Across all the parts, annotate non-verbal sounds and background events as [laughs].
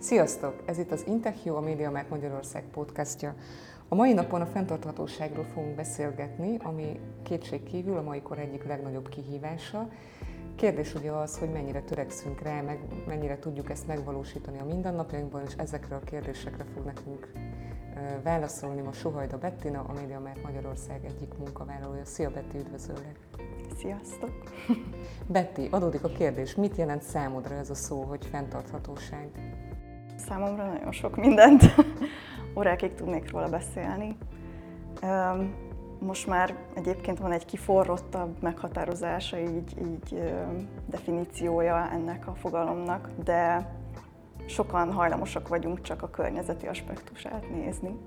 Sziasztok! Ez itt az Intechio, a MediaMarkt Magyarország podcastja. A mai napon a fenntarthatóságról fogunk beszélgetni, ami kétség kívül a mai kor egyik legnagyobb kihívása. Kérdés ugye az, hogy mennyire törekszünk rá, meg mennyire tudjuk ezt megvalósítani a mindennapjainkban, és ezekre a kérdésekre fog nekünk válaszolni ma Sohajda Bettina, a MediaMarkt Magyarország egyik munkavállalója. Szia Betty, üdvözöllek! Sziasztok! [laughs] Betty, adódik a kérdés, mit jelent számodra ez a szó, hogy fenntarthatóság? Számomra nagyon sok mindent. [laughs] Órákig tudnék róla beszélni. Most már egyébként van egy kiforrottabb meghatározása, így, így definíciója ennek a fogalomnak, de sokan hajlamosak vagyunk csak a környezeti aspektusát nézni.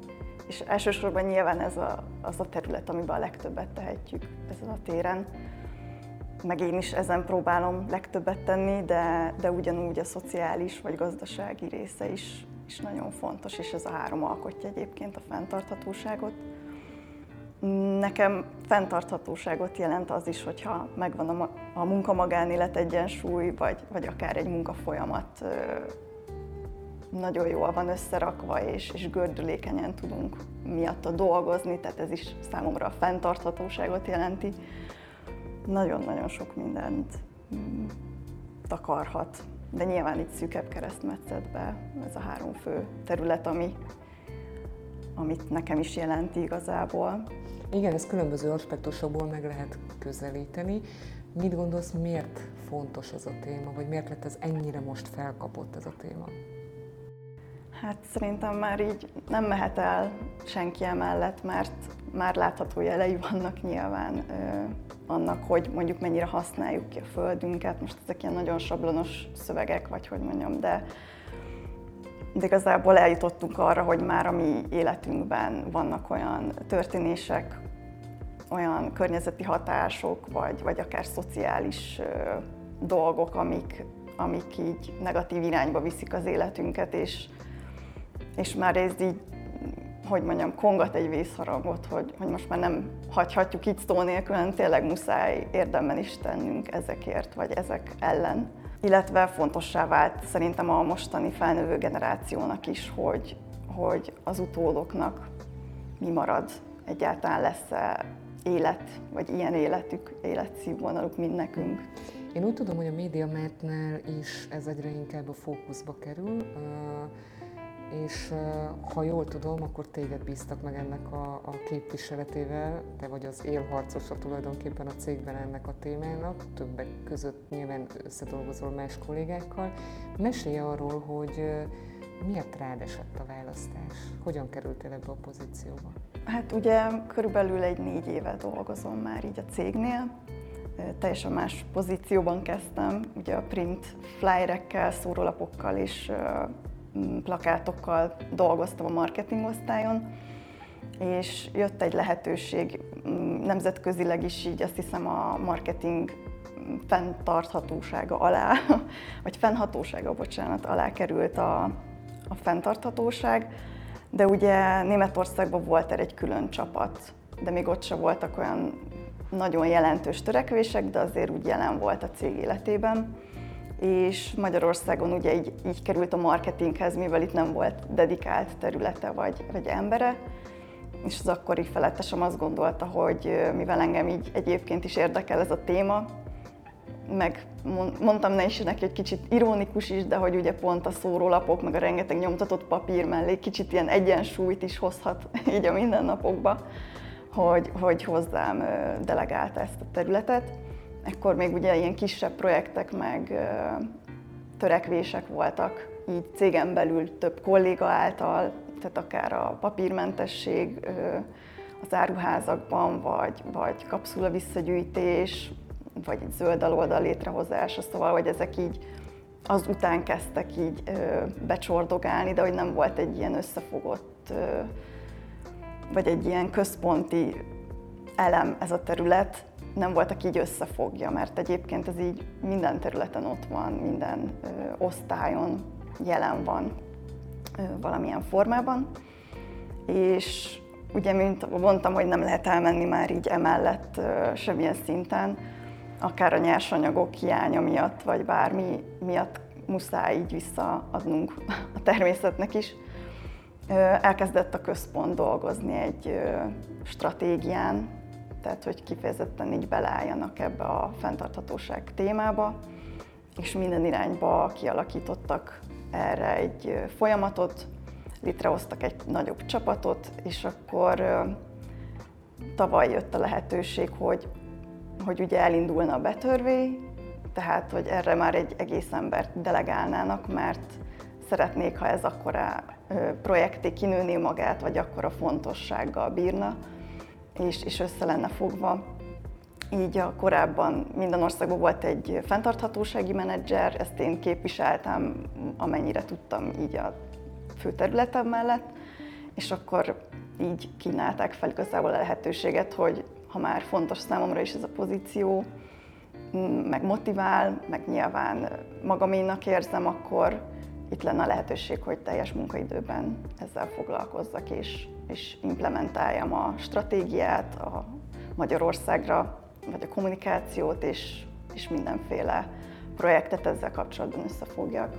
És elsősorban nyilván ez a, az a terület, amiben a legtöbbet tehetjük ezen a téren. Meg én is ezen próbálom legtöbbet tenni, de, de ugyanúgy a szociális vagy gazdasági része is, is nagyon fontos, és ez a három alkotja egyébként a fenntarthatóságot. Nekem fenntarthatóságot jelent az is, hogyha megvan a, a munka-magánélet egyensúly, vagy, vagy akár egy munkafolyamat nagyon jól van összerakva, és, és gördülékenyen tudunk miatta dolgozni, tehát ez is számomra a fenntarthatóságot jelenti. Nagyon-nagyon sok mindent mm, takarhat, de nyilván itt szűkebb keresztmetszetbe ez a három fő terület, ami, amit nekem is jelenti igazából. Igen, ezt különböző aspektusokból meg lehet közelíteni. Mit gondolsz, miért fontos ez a téma, vagy miért lett ez ennyire most felkapott ez a téma? Hát szerintem már így nem mehet el senki emellett, mert már látható jelei vannak nyilván annak, hogy mondjuk mennyire használjuk ki a földünket. Most ezek ilyen nagyon sablonos szövegek, vagy hogy mondjam, de, de igazából eljutottunk arra, hogy már a mi életünkben vannak olyan történések, olyan környezeti hatások, vagy, vagy akár szociális ö, dolgok, amik, amik így negatív irányba viszik az életünket, és és már ez így, hogy mondjam, kongat egy vészharangot, hogy, hogy most már nem hagyhatjuk így szó nélkül, hanem tényleg muszáj érdemben is tennünk ezekért, vagy ezek ellen. Illetve fontossá vált szerintem a mostani felnövő generációnak is, hogy, hogy az utódoknak mi marad, egyáltalán lesz-e élet, vagy ilyen életük, életszínvonaluk, mint nekünk. Én úgy tudom, hogy a médiamártnál is ez egyre inkább a fókuszba kerül. És ha jól tudom, akkor téged bíztak meg ennek a, a képviseletével, te vagy az élharcosa tulajdonképpen a cégben ennek a témának, többek között nyilván összedolgozol más kollégákkal. Mesélj arról, hogy miért rád esett a választás? Hogyan kerültél ebbe a pozícióba? Hát ugye körülbelül egy négy éve dolgozom már így a cégnél, teljesen más pozícióban kezdtem, ugye a print flyerekkel, szórólapokkal és plakátokkal dolgoztam a marketingosztályon, és jött egy lehetőség nemzetközileg is így azt hiszem a marketing fenntarthatósága alá, [laughs] vagy fennhatósága, bocsánat, alá került a, a fenntarthatóság, de ugye Németországban volt erre egy külön csapat, de még ott se voltak olyan nagyon jelentős törekvések, de azért úgy jelen volt a cég életében és Magyarországon ugye így, így került a marketinghez, mivel itt nem volt dedikált területe vagy, vagy embere, és az akkori felettesem azt gondolta, hogy mivel engem így egyébként is érdekel ez a téma, meg mondtam ne is neki egy kicsit ironikus is, de hogy ugye pont a szórólapok, meg a rengeteg nyomtatott papír mellé kicsit ilyen egyensúlyt is hozhat [laughs] így a mindennapokba, hogy, hogy hozzám delegálta ezt a területet. Ekkor még ugye ilyen kisebb projektek meg törekvések voltak, így cégen belül több kolléga által, tehát akár a papírmentesség az áruházakban, vagy, vagy kapszula visszagyűjtés, vagy egy zöld aloldal létrehozása, szóval, hogy ezek így az után kezdtek így becsordogálni, de hogy nem volt egy ilyen összefogott, vagy egy ilyen központi elem ez a terület, nem voltak így összefogja, mert egyébként ez így minden területen ott van, minden ö, osztályon jelen van ö, valamilyen formában. És ugye, mint mondtam, hogy nem lehet elmenni már így emellett ö, semmilyen szinten, akár a nyersanyagok hiánya miatt, vagy bármi miatt muszáj így visszaadnunk a természetnek is. Elkezdett a központ dolgozni egy stratégián, tehát hogy kifejezetten így beleálljanak ebbe a fenntarthatóság témába, és minden irányba kialakítottak erre egy folyamatot, létrehoztak egy nagyobb csapatot, és akkor tavaly jött a lehetőség, hogy, hogy ugye elindulna a betörvény, tehát hogy erre már egy egész embert delegálnának, mert szeretnék, ha ez akkora projekté kinőni magát, vagy akkora fontossággal bírna, és, és össze lenne fogva. Így a korábban minden országban volt egy fenntarthatósági menedzser, ezt én képviseltem, amennyire tudtam így a főterületem mellett, és akkor így kínálták fel igazából a lehetőséget, hogy ha már fontos számomra is ez a pozíció, meg motivál, meg nyilván magaménak érzem, akkor itt lenne a lehetőség, hogy teljes munkaidőben ezzel foglalkozzak és, és implementáljam a stratégiát a Magyarországra, vagy a kommunikációt, és, és mindenféle projektet ezzel kapcsolatban összefogjak.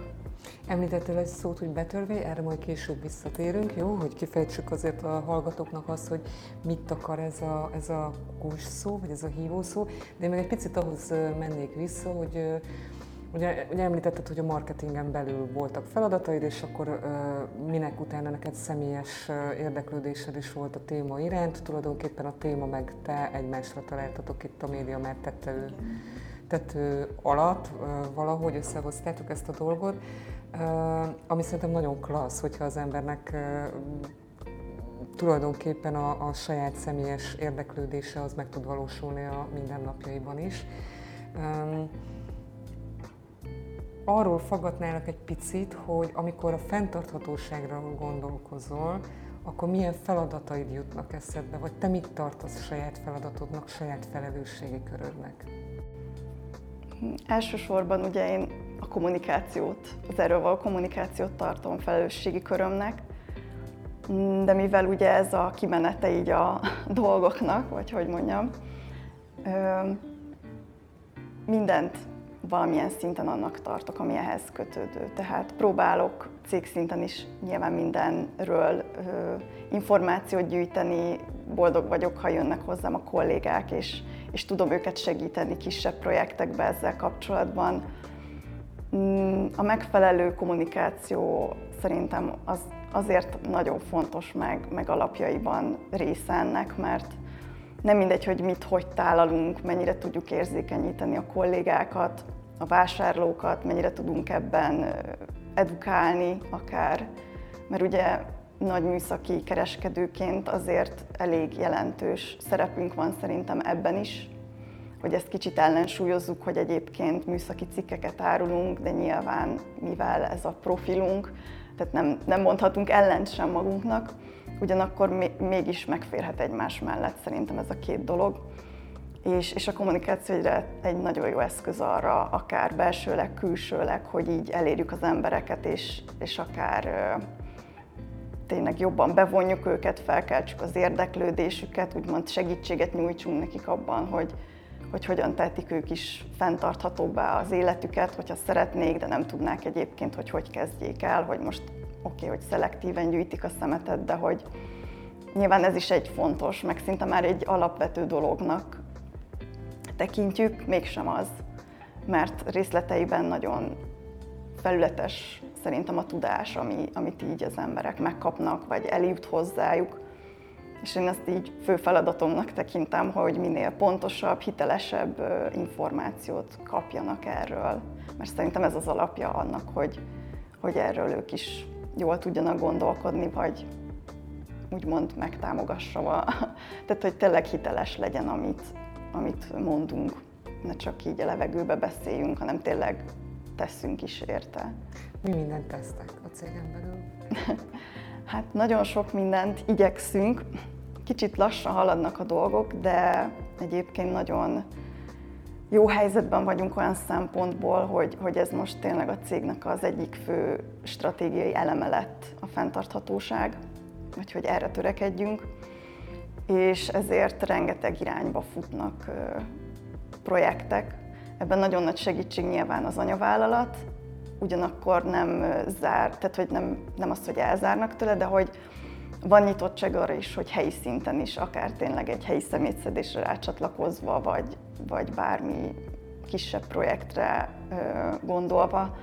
Említettél egy szót, hogy betörvé, erre majd később visszatérünk, jó? Hogy kifejtsük azért a hallgatóknak azt, hogy mit akar ez a, ez a kulcs szó, vagy ez a hívó szó. De még egy picit ahhoz mennék vissza, hogy Ugye, ugye említetted, hogy a marketingen belül voltak feladataid, és akkor uh, minek utána neked személyes uh, érdeklődésed is volt a téma iránt. Tulajdonképpen a téma meg te egymásra találtatok itt a média mert tető, tető alatt, uh, valahogy összehoztátok ezt a dolgot, ami szerintem nagyon klassz, hogyha az embernek tulajdonképpen a, a saját személyes érdeklődése az meg tud valósulni a mindennapjaiban is. Um, arról faggatnálak egy picit, hogy amikor a fenntarthatóságra gondolkozol, akkor milyen feladataid jutnak eszedbe, vagy te mit tartasz saját feladatodnak, saját felelősségi körödnek? Elsősorban ugye én a kommunikációt, az erről való kommunikációt tartom felelősségi körömnek, de mivel ugye ez a kimenete így a [laughs] dolgoknak, vagy hogy mondjam, mindent valamilyen szinten annak tartok, ami ehhez kötődő. Tehát próbálok cégszinten is nyilván mindenről ö, információt gyűjteni, boldog vagyok, ha jönnek hozzám a kollégák, és, és tudom őket segíteni kisebb projektekbe ezzel kapcsolatban. Mm, a megfelelő kommunikáció szerintem az, azért nagyon fontos, meg, meg alapjaiban része ennek, mert nem mindegy, hogy mit, hogy tálalunk, mennyire tudjuk érzékenyíteni a kollégákat, a vásárlókat, mennyire tudunk ebben edukálni akár, mert ugye nagy műszaki kereskedőként azért elég jelentős szerepünk van szerintem ebben is, hogy ezt kicsit ellensúlyozzuk, hogy egyébként műszaki cikkeket árulunk, de nyilván mivel ez a profilunk, tehát nem, nem mondhatunk ellent sem magunknak, ugyanakkor mégis megférhet egymás mellett szerintem ez a két dolog és, és a kommunikáció egyre egy nagyon jó eszköz arra, akár belsőleg, külsőleg, hogy így elérjük az embereket, és, és akár tényleg jobban bevonjuk őket, felkeltsük az érdeklődésüket, úgymond segítséget nyújtsunk nekik abban, hogy, hogy hogyan tehetik ők is fenntarthatóbbá az életüket, hogyha szeretnék, de nem tudnák egyébként, hogy hogy kezdjék el, hogy most oké, okay, hogy szelektíven gyűjtik a szemetet, de hogy nyilván ez is egy fontos, meg szinte már egy alapvető dolognak tekintjük, mégsem az, mert részleteiben nagyon felületes szerintem a tudás, ami, amit így az emberek megkapnak, vagy eljut hozzájuk. És én ezt így fő feladatomnak tekintem, hogy minél pontosabb, hitelesebb információt kapjanak erről. Mert szerintem ez az alapja annak, hogy, hogy erről ők is jól tudjanak gondolkodni, vagy úgymond megtámogassa. [laughs] Tehát, hogy tényleg hiteles legyen, amit, amit mondunk, ne csak így a levegőbe beszéljünk, hanem tényleg teszünk is érte. Mi mindent tesztek a cégen belül? [laughs] hát nagyon sok mindent igyekszünk. Kicsit lassan haladnak a dolgok, de egyébként nagyon jó helyzetben vagyunk olyan szempontból, hogy, hogy ez most tényleg a cégnek az egyik fő stratégiai eleme lett a fenntarthatóság, vagy hogy erre törekedjünk és ezért rengeteg irányba futnak projektek. Ebben nagyon nagy segítség nyilván az anyavállalat, ugyanakkor nem zár, tehát hogy nem, nem az, hogy elzárnak tőle, de hogy van nyitottság arra is, hogy helyi szinten is, akár tényleg egy helyi szemétszedésre rácsatlakozva, vagy, vagy bármi kisebb projektre gondolva,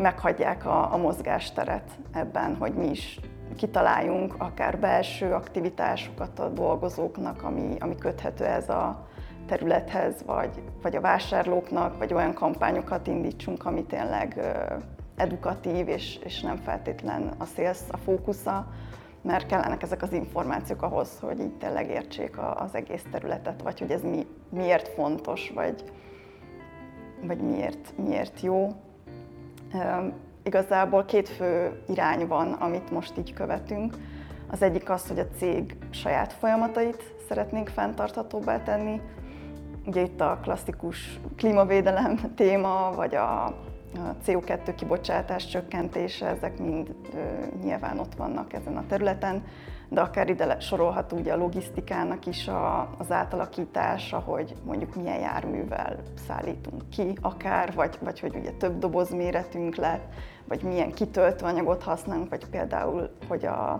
meghagyják a, a mozgásteret ebben, hogy mi is kitaláljunk akár belső aktivitásokat a dolgozóknak, ami, ami köthető ez a területhez, vagy, vagy a vásárlóknak, vagy olyan kampányokat indítsunk, ami tényleg edukatív, és, és nem feltétlen a szélsz a fókusza, mert kellenek ezek az információk ahhoz, hogy így tényleg értsék az egész területet, vagy hogy ez mi, miért fontos, vagy, vagy miért, miért jó. Igazából két fő irány van, amit most így követünk. Az egyik az, hogy a cég saját folyamatait szeretnénk fenntarthatóbbá tenni. Ugye itt a klasszikus klímavédelem [laughs] téma, vagy a CO2 kibocsátás csökkentése, ezek mind nyilván ott vannak ezen a területen, de akár ide sorolható ugye a logisztikának is a, az átalakítása, hogy mondjuk milyen járművel szállítunk ki akár, vagy, vagy hogy ugye több doboz méretünk lett, vagy milyen kitöltőanyagot használunk, vagy például, hogy a,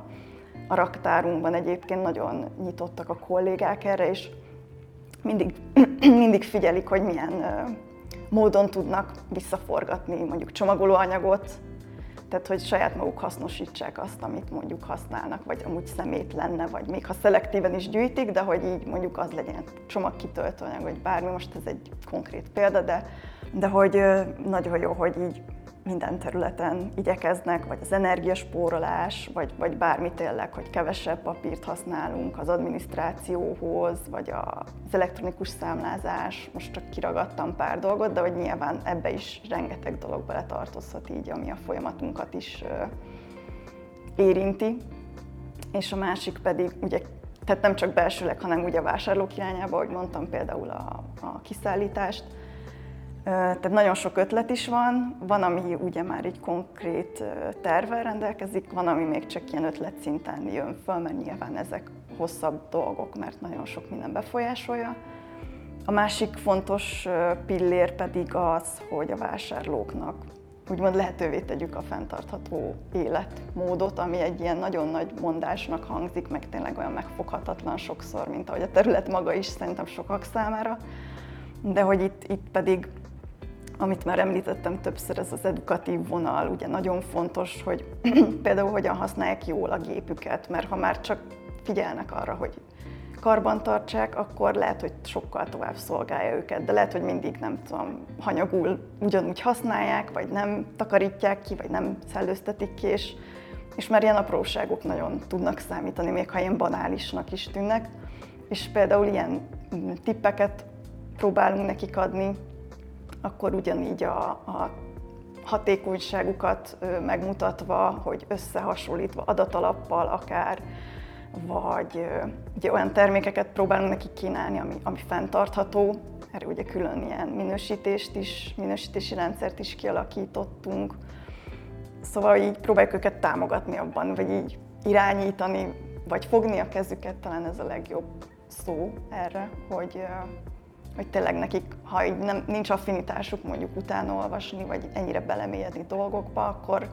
a raktárunkban egyébként nagyon nyitottak a kollégák erre, és mindig, [clears throat] mindig figyelik, hogy milyen módon tudnak visszaforgatni mondjuk csomagolóanyagot, tehát hogy saját maguk hasznosítsák azt, amit mondjuk használnak, vagy amúgy szemét lenne, vagy még ha szelektíven is gyűjtik, de hogy így mondjuk az legyen csomagkitöltőanyag, vagy bármi, most ez egy konkrét példa, de, de hogy nagyon jó, hogy így minden területen igyekeznek, vagy az energiaspórolás, vagy, vagy bármi tényleg, hogy kevesebb papírt használunk az adminisztrációhoz, vagy az elektronikus számlázás, most csak kiragadtam pár dolgot, de hogy nyilván ebbe is rengeteg dolog bele tartozhat így, ami a folyamatunkat is érinti. És a másik pedig ugye tehát nem csak belsőleg, hanem ugye a vásárlók irányába, ahogy mondtam például a, a kiszállítást, tehát nagyon sok ötlet is van, van, ami ugye már egy konkrét tervvel rendelkezik, van, ami még csak ilyen ötlet szinten jön föl, mert nyilván ezek hosszabb dolgok, mert nagyon sok minden befolyásolja. A másik fontos pillér pedig az, hogy a vásárlóknak úgymond lehetővé tegyük a fenntartható életmódot, ami egy ilyen nagyon nagy mondásnak hangzik, meg tényleg olyan megfoghatatlan sokszor, mint ahogy a terület maga is szerintem sokak számára. De hogy itt, itt pedig amit már említettem többször, ez az edukatív vonal, ugye nagyon fontos, hogy [clears throat] például hogyan használják jól a gépüket, mert ha már csak figyelnek arra, hogy karban tartsák, akkor lehet, hogy sokkal tovább szolgálja őket, de lehet, hogy mindig nem tudom, hanyagul ugyanúgy használják, vagy nem takarítják ki, vagy nem szellőztetik ki, és, és már ilyen apróságok nagyon tudnak számítani, még ha ilyen banálisnak is tűnnek. És például ilyen tippeket próbálunk nekik adni, akkor ugyanígy a, a hatékonyságukat megmutatva, hogy összehasonlítva adatalappal akár, vagy ugye olyan termékeket próbálunk neki kínálni, ami, ami fenntartható. Erre ugye külön ilyen minősítést is, minősítési rendszert is kialakítottunk. Szóval így próbáljuk őket támogatni abban, vagy így irányítani, vagy fogni a kezüket, talán ez a legjobb szó erre, hogy hogy tényleg nekik, ha így nem, nincs affinitásuk mondjuk utána olvasni, vagy ennyire belemélyedni dolgokba, akkor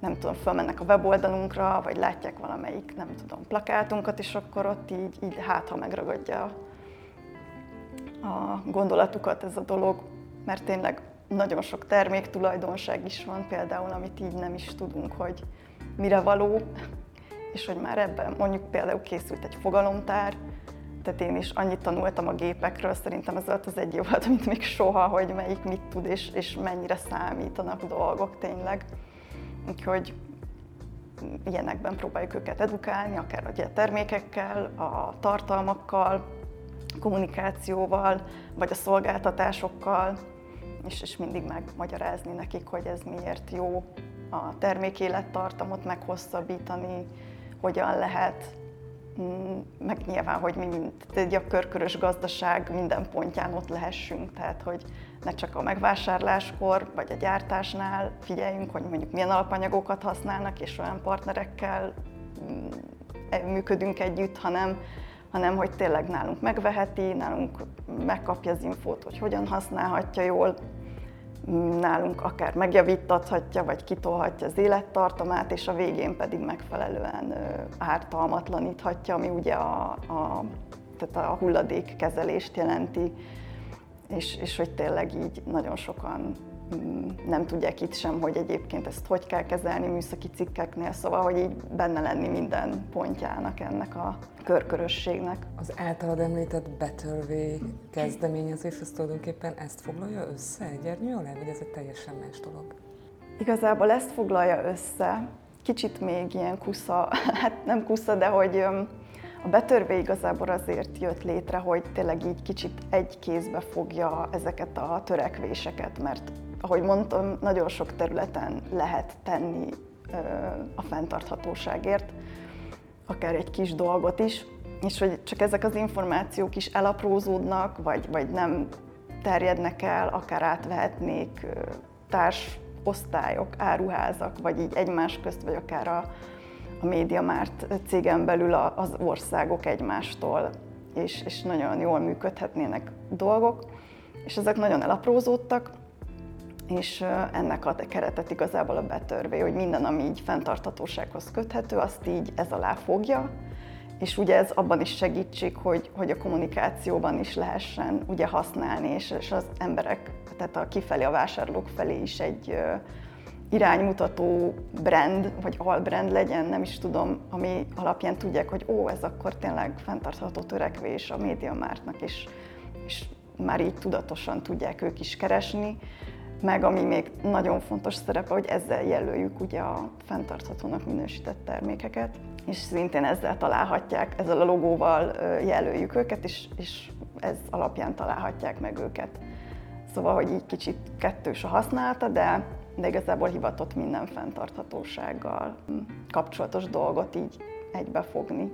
nem tudom, fölmennek a weboldalunkra, vagy látják valamelyik, nem tudom, plakátunkat, és akkor ott így, így hát, ha megragadja a gondolatukat ez a dolog, mert tényleg nagyon sok terméktulajdonság is van például, amit így nem is tudunk, hogy mire való, és hogy már ebben mondjuk például készült egy fogalomtár, tehát én is annyit tanultam a gépekről, szerintem ez volt az egy év volt, mint még soha, hogy melyik mit tud és, és mennyire számítanak dolgok tényleg. Úgyhogy ilyenekben próbáljuk őket edukálni, akár a termékekkel, a tartalmakkal, kommunikációval, vagy a szolgáltatásokkal, és, és mindig megmagyarázni nekik, hogy ez miért jó a termék élettartamot meghosszabbítani, hogyan lehet meg nyilván, hogy mi mint egy a körkörös gazdaság minden pontján ott lehessünk, tehát hogy ne csak a megvásárláskor vagy a gyártásnál figyeljünk, hogy mondjuk milyen alapanyagokat használnak, és olyan partnerekkel mm, működünk együtt, hanem, hanem hogy tényleg nálunk megveheti, nálunk megkapja az infót, hogy hogyan használhatja jól, nálunk akár megjavítathatja, vagy kitolhatja az élettartamát, és a végén pedig megfelelően ártalmatlaníthatja, ami ugye a, a, tehát a hulladékkezelést jelenti, és, és hogy tényleg így nagyon sokan nem tudják itt sem, hogy egyébként ezt hogy kell kezelni műszaki cikkeknél, szóval, hogy így benne lenni minden pontjának ennek a körkörösségnek. Az általad említett Way kezdeményezés, az tulajdonképpen ezt foglalja össze egy ernyő alá, vagy ez egy teljesen más dolog? Igazából ezt foglalja össze, kicsit még ilyen kusza, [laughs] hát nem kusza, de hogy a betörvé igazából azért jött létre, hogy tényleg így kicsit egy kézbe fogja ezeket a törekvéseket, mert ahogy mondtam, nagyon sok területen lehet tenni a fenntarthatóságért, akár egy kis dolgot is, és hogy csak ezek az információk is elaprózódnak, vagy, vagy nem terjednek el, akár átvehetnék társ osztályok, áruházak, vagy így egymás közt, vagy akár a, a MediaMart cégen belül az országok egymástól, és, és nagyon jól működhetnének dolgok, és ezek nagyon elaprózódtak, és ennek ad keretet igazából a betörvé, hogy minden, ami így fenntarthatósághoz köthető, azt így ez alá fogja, és ugye ez abban is segítség, hogy, hogy a kommunikációban is lehessen ugye használni, és, és az emberek, tehát a kifelé, a vásárlók felé is egy iránymutató brand, vagy albrand legyen, nem is tudom, ami alapján tudják, hogy ó, ez akkor tényleg fenntartható törekvés a médiamártnak, és, és már így tudatosan tudják ők is keresni. Meg ami még nagyon fontos szerepe, hogy ezzel jelöljük ugye a fenntarthatónak minősített termékeket, és szintén ezzel találhatják, ezzel a logóval jelöljük őket, és, és ez alapján találhatják meg őket. Szóval, hogy így kicsit kettős a használata, de de igazából hivatott minden fenntarthatósággal kapcsolatos dolgot így egybefogni.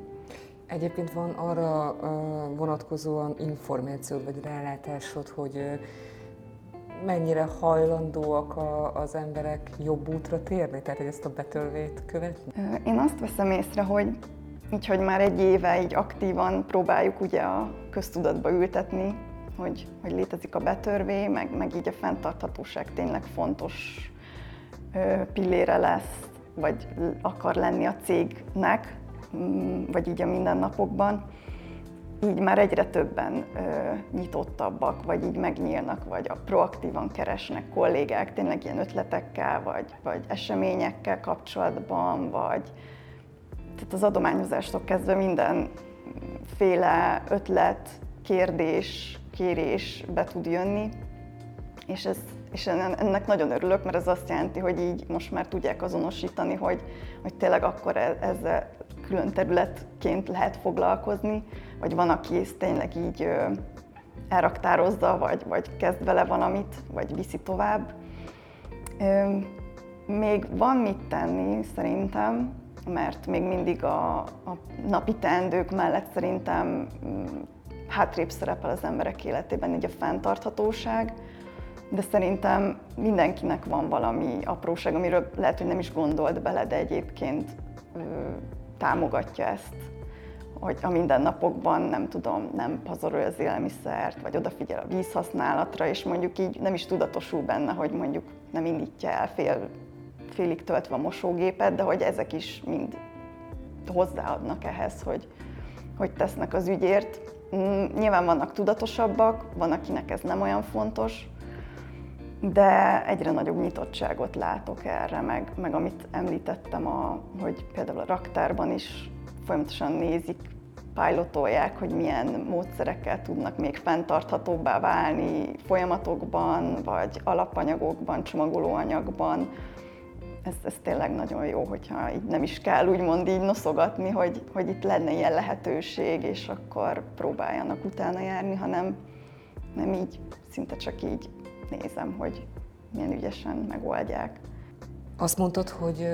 Egyébként van arra vonatkozóan információd vagy rálátásod, hogy mennyire hajlandóak az emberek jobb útra térni, tehát hogy ezt a betörvét követni? Én azt veszem észre, hogy így, hogy már egy éve így aktívan próbáljuk ugye a köztudatba ültetni, hogy, hogy létezik a betörvé, meg, meg így a fenntarthatóság tényleg fontos pillére lesz, vagy akar lenni a cégnek, mm, vagy így a mindennapokban, így már egyre többen ö, nyitottabbak, vagy így megnyílnak, vagy a proaktívan keresnek kollégák tényleg ilyen ötletekkel, vagy, vagy eseményekkel kapcsolatban, vagy tehát az adományozástól kezdve mindenféle ötlet, kérdés, kérés be tud jönni, és ez és ennek nagyon örülök, mert ez azt jelenti, hogy így most már tudják azonosítani, hogy, hogy tényleg akkor e, ezzel külön területként lehet foglalkozni, vagy van, aki ezt tényleg így elraktározza, vagy, vagy kezd vele valamit, vagy viszi tovább. Még van mit tenni szerintem, mert még mindig a, a napi teendők mellett szerintem mm, hátrébb szerepel az emberek életében így a fenntarthatóság, de szerintem mindenkinek van valami apróság, amiről lehet, hogy nem is gondolt bele, de egyébként támogatja ezt, hogy a mindennapokban nem tudom, nem pazarolja az élelmiszert, vagy odafigyel a vízhasználatra, és mondjuk így nem is tudatosul benne, hogy mondjuk nem indítja el fél, félig töltve a mosógépet, de hogy ezek is mind hozzáadnak ehhez, hogy, hogy tesznek az ügyért. Mm, nyilván vannak tudatosabbak, van, akinek ez nem olyan fontos, de egyre nagyobb nyitottságot látok erre, meg, meg amit említettem, a, hogy például a raktárban is folyamatosan nézik, pilotolják, hogy milyen módszerekkel tudnak még fenntarthatóbbá válni folyamatokban, vagy alapanyagokban, csomagolóanyagban. Ez, ez tényleg nagyon jó, hogyha így nem is kell úgymond így noszogatni, hogy, hogy itt lenne ilyen lehetőség, és akkor próbáljanak utána járni, hanem nem így, szinte csak így nézem, hogy milyen ügyesen megoldják. Azt mondtad, hogy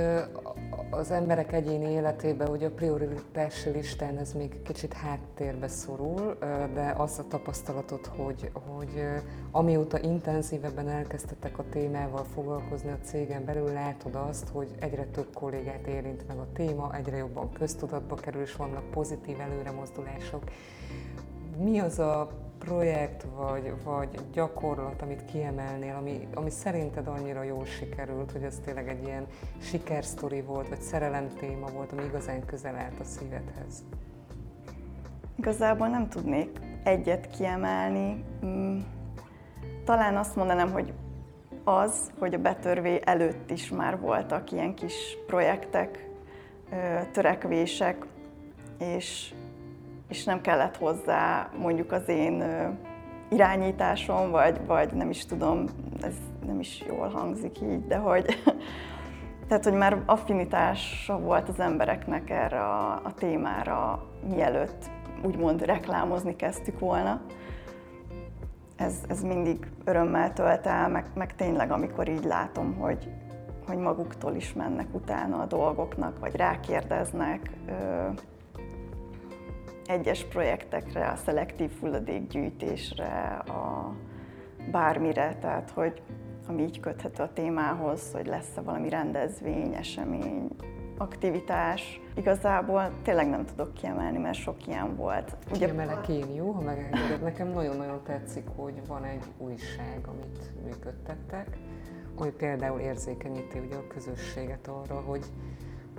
az emberek egyéni életében hogy a prioritási listán ez még kicsit háttérbe szorul, de az a tapasztalatod, hogy, hogy amióta intenzívebben elkezdtetek a témával foglalkozni a cégen belül, látod azt, hogy egyre több kollégát érint meg a téma, egyre jobban köztudatba kerül, és vannak pozitív előremozdulások. Mi az a projekt vagy, vagy gyakorlat, amit kiemelnél, ami, ami szerinted annyira jól sikerült, hogy ez tényleg egy ilyen sikersztori volt, vagy szerelem téma volt, ami igazán közel állt a szívedhez? Igazából nem tudnék egyet kiemelni. Mm, talán azt mondanám, hogy az, hogy a betörvé előtt is már voltak ilyen kis projektek, törekvések, és, és nem kellett hozzá mondjuk az én irányításom, vagy, vagy nem is tudom, ez nem is jól hangzik így, de hogy, [laughs] tehát, hogy már affinitása volt az embereknek erre a, a témára, mielőtt úgymond reklámozni kezdtük volna. Ez, ez mindig örömmel tölt el, meg, meg tényleg, amikor így látom, hogy, hogy maguktól is mennek utána a dolgoknak, vagy rákérdeznek ö, egyes projektekre, a szelektív hulladékgyűjtésre, a bármire, tehát hogy ami így köthető a témához, hogy lesz-e valami rendezvény, esemény, aktivitás. Igazából tényleg nem tudok kiemelni, mert sok ilyen volt. Ugye... Kiemelek én, jó, ha megengeded. Nekem nagyon-nagyon tetszik, hogy van egy újság, amit működtettek, ami például érzékenyíti ugye a közösséget arra, hogy,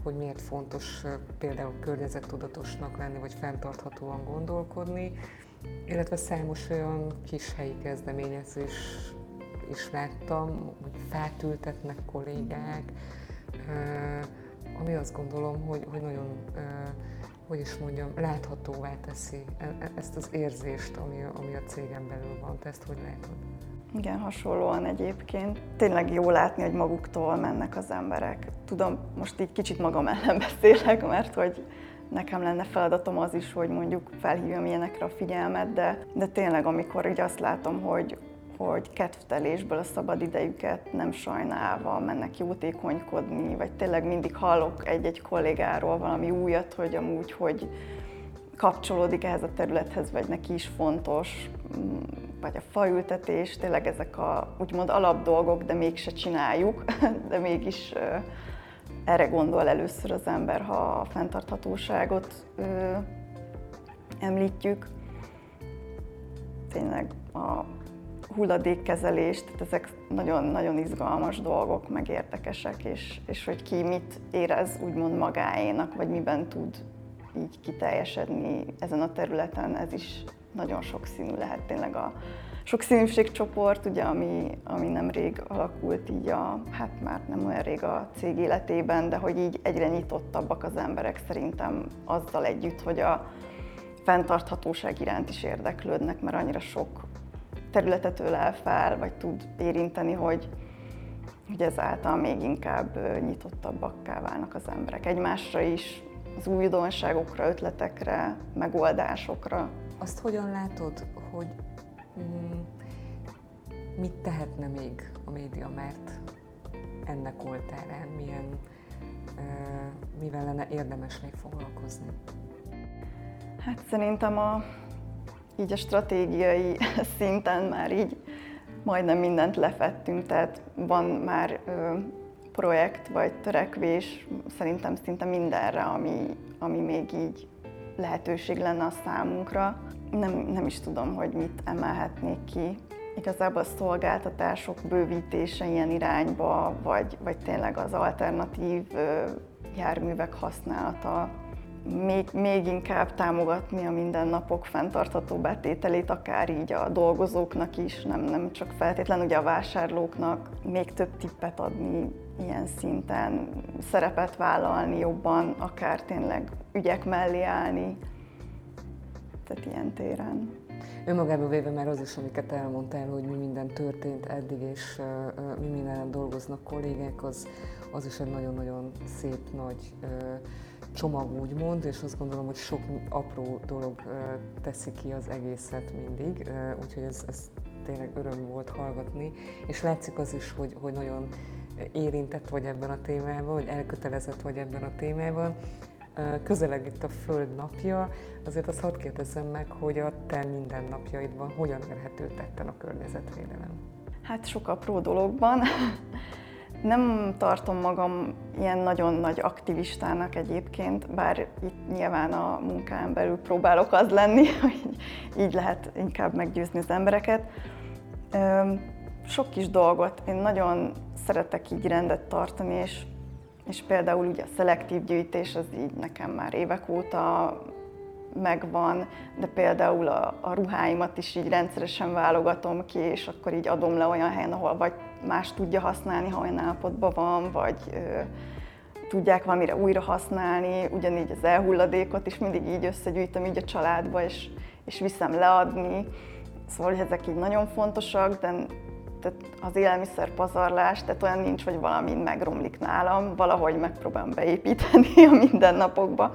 hogy miért fontos például környezettudatosnak lenni, vagy fenntarthatóan gondolkodni, illetve számos olyan kis helyi kezdeményezés is láttam, hogy fát kollégák, ami azt gondolom, hogy, hogy nagyon, hogy is mondjam, láthatóvá teszi e, e, ezt az érzést, ami, ami a cégen belül van. Te ezt hogy látod? Igen, hasonlóan egyébként. Tényleg jó látni, hogy maguktól mennek az emberek. Tudom, most így kicsit magam ellen [laughs] beszélek, mert hogy nekem lenne feladatom az is, hogy mondjuk felhívjam ilyenekre a figyelmet, de, de tényleg amikor így azt látom, hogy, hogy kedvtelésből a szabad idejüket nem sajnálva mennek jótékonykodni, vagy tényleg mindig hallok egy-egy kollégáról valami újat, hogy amúgy, hogy kapcsolódik ehhez a területhez, vagy neki is fontos, mm, vagy a faültetés, tényleg ezek a úgymond alapdolgok, de mégse csináljuk, [laughs] de mégis erre gondol először az ember, ha a fenntarthatóságot említjük. Tényleg a hulladékkezelés, tehát ezek nagyon-nagyon izgalmas dolgok, meg érdekesek, és, és hogy ki mit érez úgymond magáénak, vagy miben tud így kiteljesedni ezen a területen, ez is nagyon sokszínű lehet tényleg a sokszínűségcsoport, ugye, ami, ami nemrég alakult így a, hát már nem olyan rég a cég életében, de hogy így egyre nyitottabbak az emberek szerintem azzal együtt, hogy a fenntarthatóság iránt is érdeklődnek, mert annyira sok területet ölel fel, vagy tud érinteni, hogy, hogy ezáltal még inkább nyitottabbakká válnak az emberek egymásra is, az újdonságokra, ötletekre, megoldásokra. Azt hogyan látod, hogy mm, mit tehetne még a média, mert ennek oltárán milyen, mivel lenne érdemes még foglalkozni? Hát szerintem a így a stratégiai [laughs] szinten már így majdnem mindent lefettünk, tehát van már ö, projekt vagy törekvés szerintem szinte mindenre, ami, ami még így lehetőség lenne a számunkra. Nem, nem is tudom, hogy mit emelhetnék ki. Igazából a szolgáltatások bővítése ilyen irányba, vagy, vagy tényleg az alternatív járművek használata még, még inkább támogatni a mindennapok fenntartható betételét, akár így a dolgozóknak is, nem, nem csak feltétlenül ugye a vásárlóknak, még több tippet adni ilyen szinten, szerepet vállalni jobban, akár tényleg ügyek mellé állni, tehát ilyen téren. Önmagában véve már az is, amiket elmondtál, hogy mi minden történt eddig, és uh, mi minden dolgoznak kollégák, az, az is egy nagyon-nagyon szép nagy uh, csomag úgymond, és azt gondolom, hogy sok apró dolog teszi ki az egészet mindig, úgyhogy ez, ez tényleg öröm volt hallgatni, és látszik az is, hogy, hogy nagyon érintett vagy ebben a témában, hogy elkötelezett vagy ebben a témában. Közeleg itt a Föld napja, azért azt hadd kérdezzem meg, hogy a te mindennapjaidban hogyan érhető tetten a környezetvédelem? Hát sok apró dologban. Nem tartom magam ilyen nagyon nagy aktivistának egyébként, bár itt nyilván a munkán belül próbálok az lenni, [laughs] hogy így lehet inkább meggyőzni az embereket. Sok kis dolgot, én nagyon szeretek így rendet tartani, és, és például ugye a szelektív gyűjtés az így nekem már évek óta megvan, de például a, a ruháimat is így rendszeresen válogatom ki, és akkor így adom le olyan helyen, ahol vagy más tudja használni, ha olyan állapotban van, vagy ö, tudják valamire újra használni, ugyanígy az elhulladékot is mindig így összegyűjtöm így a családba, és, és viszem leadni. Szóval ezek így nagyon fontosak, de tehát az élelmiszer pazarlás, tehát olyan nincs, hogy valami megromlik nálam, valahogy megpróbálom beépíteni a mindennapokba.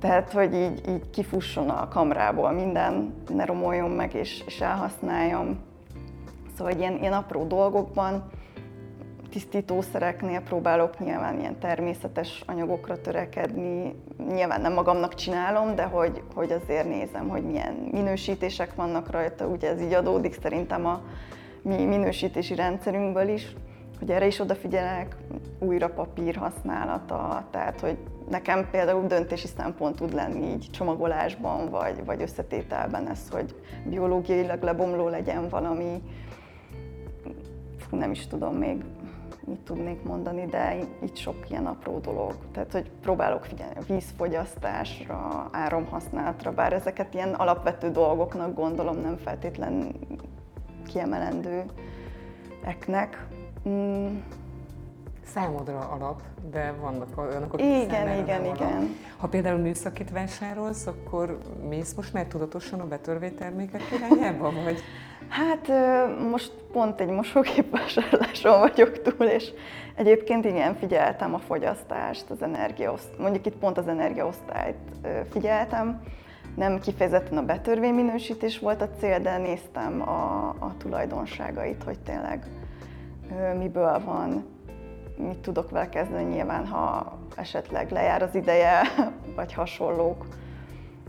Tehát, hogy így, így kifusson a kamrából minden, ne romoljon meg és, és elhasználjam. Szóval ilyen, ilyen apró dolgokban, tisztítószereknél próbálok nyilván ilyen természetes anyagokra törekedni. Nyilván nem magamnak csinálom, de hogy, hogy azért nézem, hogy milyen minősítések vannak rajta. Ugye ez így adódik szerintem a mi minősítési rendszerünkből is, hogy erre is odafigyelek, újra papír használata, tehát hogy nekem például döntési szempont tud lenni így csomagolásban, vagy, vagy összetételben ez, hogy biológiailag lebomló legyen valami, fú, nem is tudom még mit tudnék mondani, de itt sok ilyen apró dolog. Tehát, hogy próbálok figyelni a vízfogyasztásra, áramhasználatra, bár ezeket ilyen alapvető dolgoknak gondolom, nem feltétlen kiemelendőeknek. Mm számodra alap, de vannak olyanok, akik Igen, igen, igen. Ha például műszakit vásárolsz, akkor mész most már tudatosan a betörvétermékek irányába, vagy? Hát most pont egy mosógép vásárláson vagyok túl, és egyébként igen, figyeltem a fogyasztást, az energiaoszt, mondjuk itt pont az energiaosztályt figyeltem, nem kifejezetten a betörvényminősítés volt a cél, de néztem a, a tulajdonságait, hogy tényleg miből van, mit tudok vele kezdeni nyilván, ha esetleg lejár az ideje, [laughs] vagy hasonlók.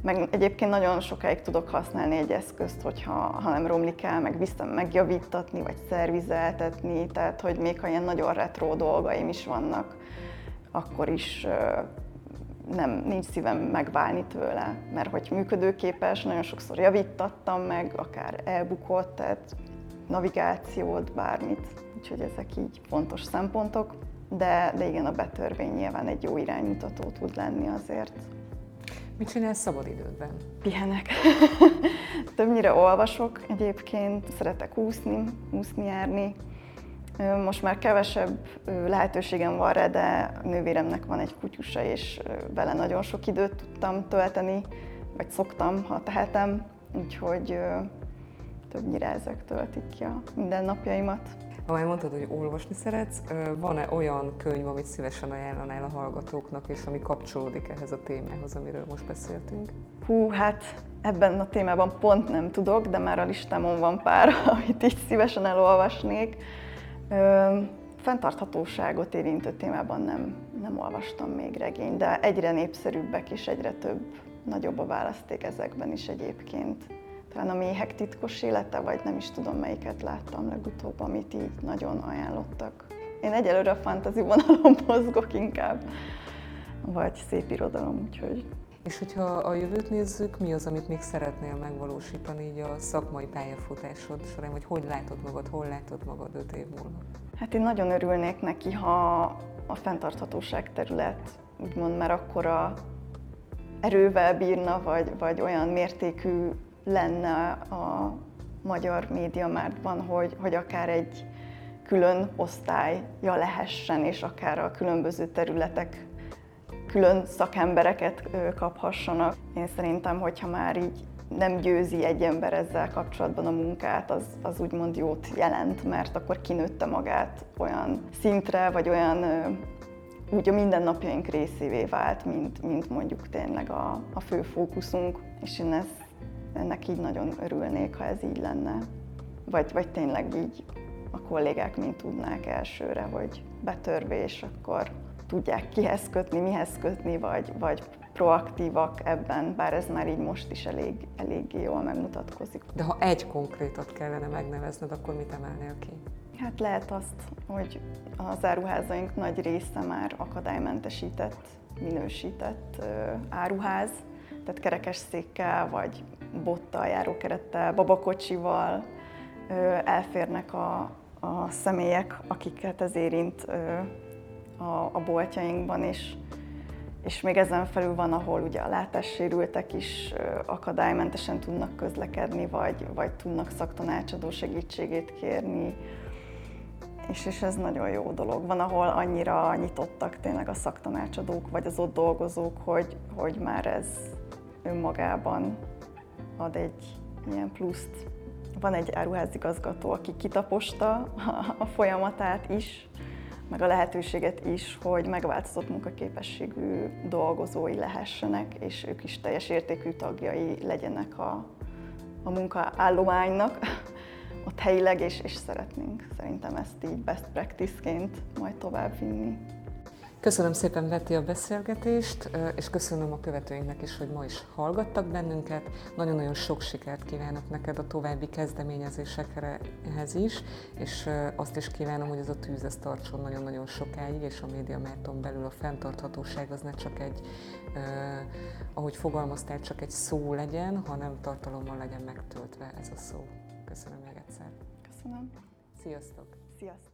Meg egyébként nagyon sokáig tudok használni egy eszközt, hogyha ha nem romlik el, meg vissza megjavítatni, vagy szervizeltetni, tehát hogy még ha ilyen nagyon retro dolgaim is vannak, akkor is nem, nincs szívem megválni tőle, mert hogy működőképes, nagyon sokszor javítattam meg, akár elbukott, tehát navigációt, bármit. Úgyhogy ezek így fontos szempontok, de, de igen, a betörvény nyilván egy jó iránymutató tud lenni azért. Mit csinálsz szabadidődben? Pihenek. [laughs] Többnyire olvasok egyébként, szeretek úszni, úszni járni. Most már kevesebb lehetőségem van rá, de a nővéremnek van egy kutyusa, és vele nagyon sok időt tudtam tölteni, vagy szoktam, ha tehetem, úgyhogy többnyire ezek töltik ki a mindennapjaimat. Ha már mondtad, hogy olvasni szeretsz, van-e olyan könyv, amit szívesen ajánlanál a hallgatóknak, és ami kapcsolódik ehhez a témához, amiről most beszéltünk? Hú, hát ebben a témában pont nem tudok, de már a listámon van pár, [laughs] amit így szívesen elolvasnék. Ö, fenntarthatóságot érintő témában nem, nem olvastam még regény, de egyre népszerűbbek és egyre több, nagyobb a választék ezekben is egyébként talán a méhek titkos élete, vagy nem is tudom melyiket láttam legutóbb, amit így nagyon ajánlottak. Én egyelőre a fantasy vonalon [laughs] mozgok inkább, vagy szép irodalom, úgyhogy... És hogyha a jövőt nézzük, mi az, amit még szeretnél megvalósítani így a szakmai pályafutásod során, vagy hogy látod magad, hol látod magad öt év múlva? Hát én nagyon örülnék neki, ha a fenntarthatóság terület úgymond már akkora erővel bírna, vagy, vagy olyan mértékű lenne a magyar médiamártban, hogy, hogy akár egy külön osztályja lehessen, és akár a különböző területek külön szakembereket kaphassanak. Én szerintem, hogyha már így nem győzi egy ember ezzel kapcsolatban a munkát, az, az úgymond jót jelent, mert akkor kinőtte magát olyan szintre, vagy olyan úgy a mindennapjaink részévé vált, mint, mint mondjuk tényleg a, a fő fókuszunk, és én ezt ennek így nagyon örülnék, ha ez így lenne. Vagy, vagy tényleg így a kollégák mind tudnák elsőre, hogy betörvés, akkor tudják kihez kötni, mihez kötni, vagy, vagy proaktívak ebben, bár ez már így most is elég, eléggé jól megmutatkozik. De ha egy konkrétat kellene megnevezned, akkor mit emelnél ki? Hát lehet azt, hogy az áruházaink nagy része már akadálymentesített, minősített áruház, tehát kerekes székkel, vagy bottal, járókerettel, babakocsival elférnek a, a személyek, akiket ez érint a, a boltjainkban, és, és még ezen felül van, ahol ugye a látássérültek is akadálymentesen tudnak közlekedni, vagy, vagy tudnak szaktanácsadó segítségét kérni, és, és ez nagyon jó dolog. Van, ahol annyira nyitottak tényleg a szaktanácsadók, vagy az ott dolgozók, hogy, hogy már ez önmagában ad egy ilyen pluszt. Van egy áruházigazgató, aki kitaposta a folyamatát is, meg a lehetőséget is, hogy megváltozott munkaképességű dolgozói lehessenek, és ők is teljes értékű tagjai legyenek a, a munkaállománynak [laughs] ott helyileg, és, és szeretnénk szerintem ezt így best practice-ként majd tovább vinni. Köszönöm szépen Beti a beszélgetést, és köszönöm a követőinknek is, hogy ma is hallgattak bennünket. Nagyon-nagyon sok sikert kívánok neked a további kezdeményezésekhez is, és azt is kívánom, hogy ez a tűz ez tartson nagyon-nagyon sokáig, és a Média Márton belül a fenntarthatóság az ne csak egy, eh, ahogy fogalmaztál, csak egy szó legyen, hanem tartalommal legyen megtöltve ez a szó. Köszönöm még egyszer. Köszönöm. Sziasztok! Sziasztok!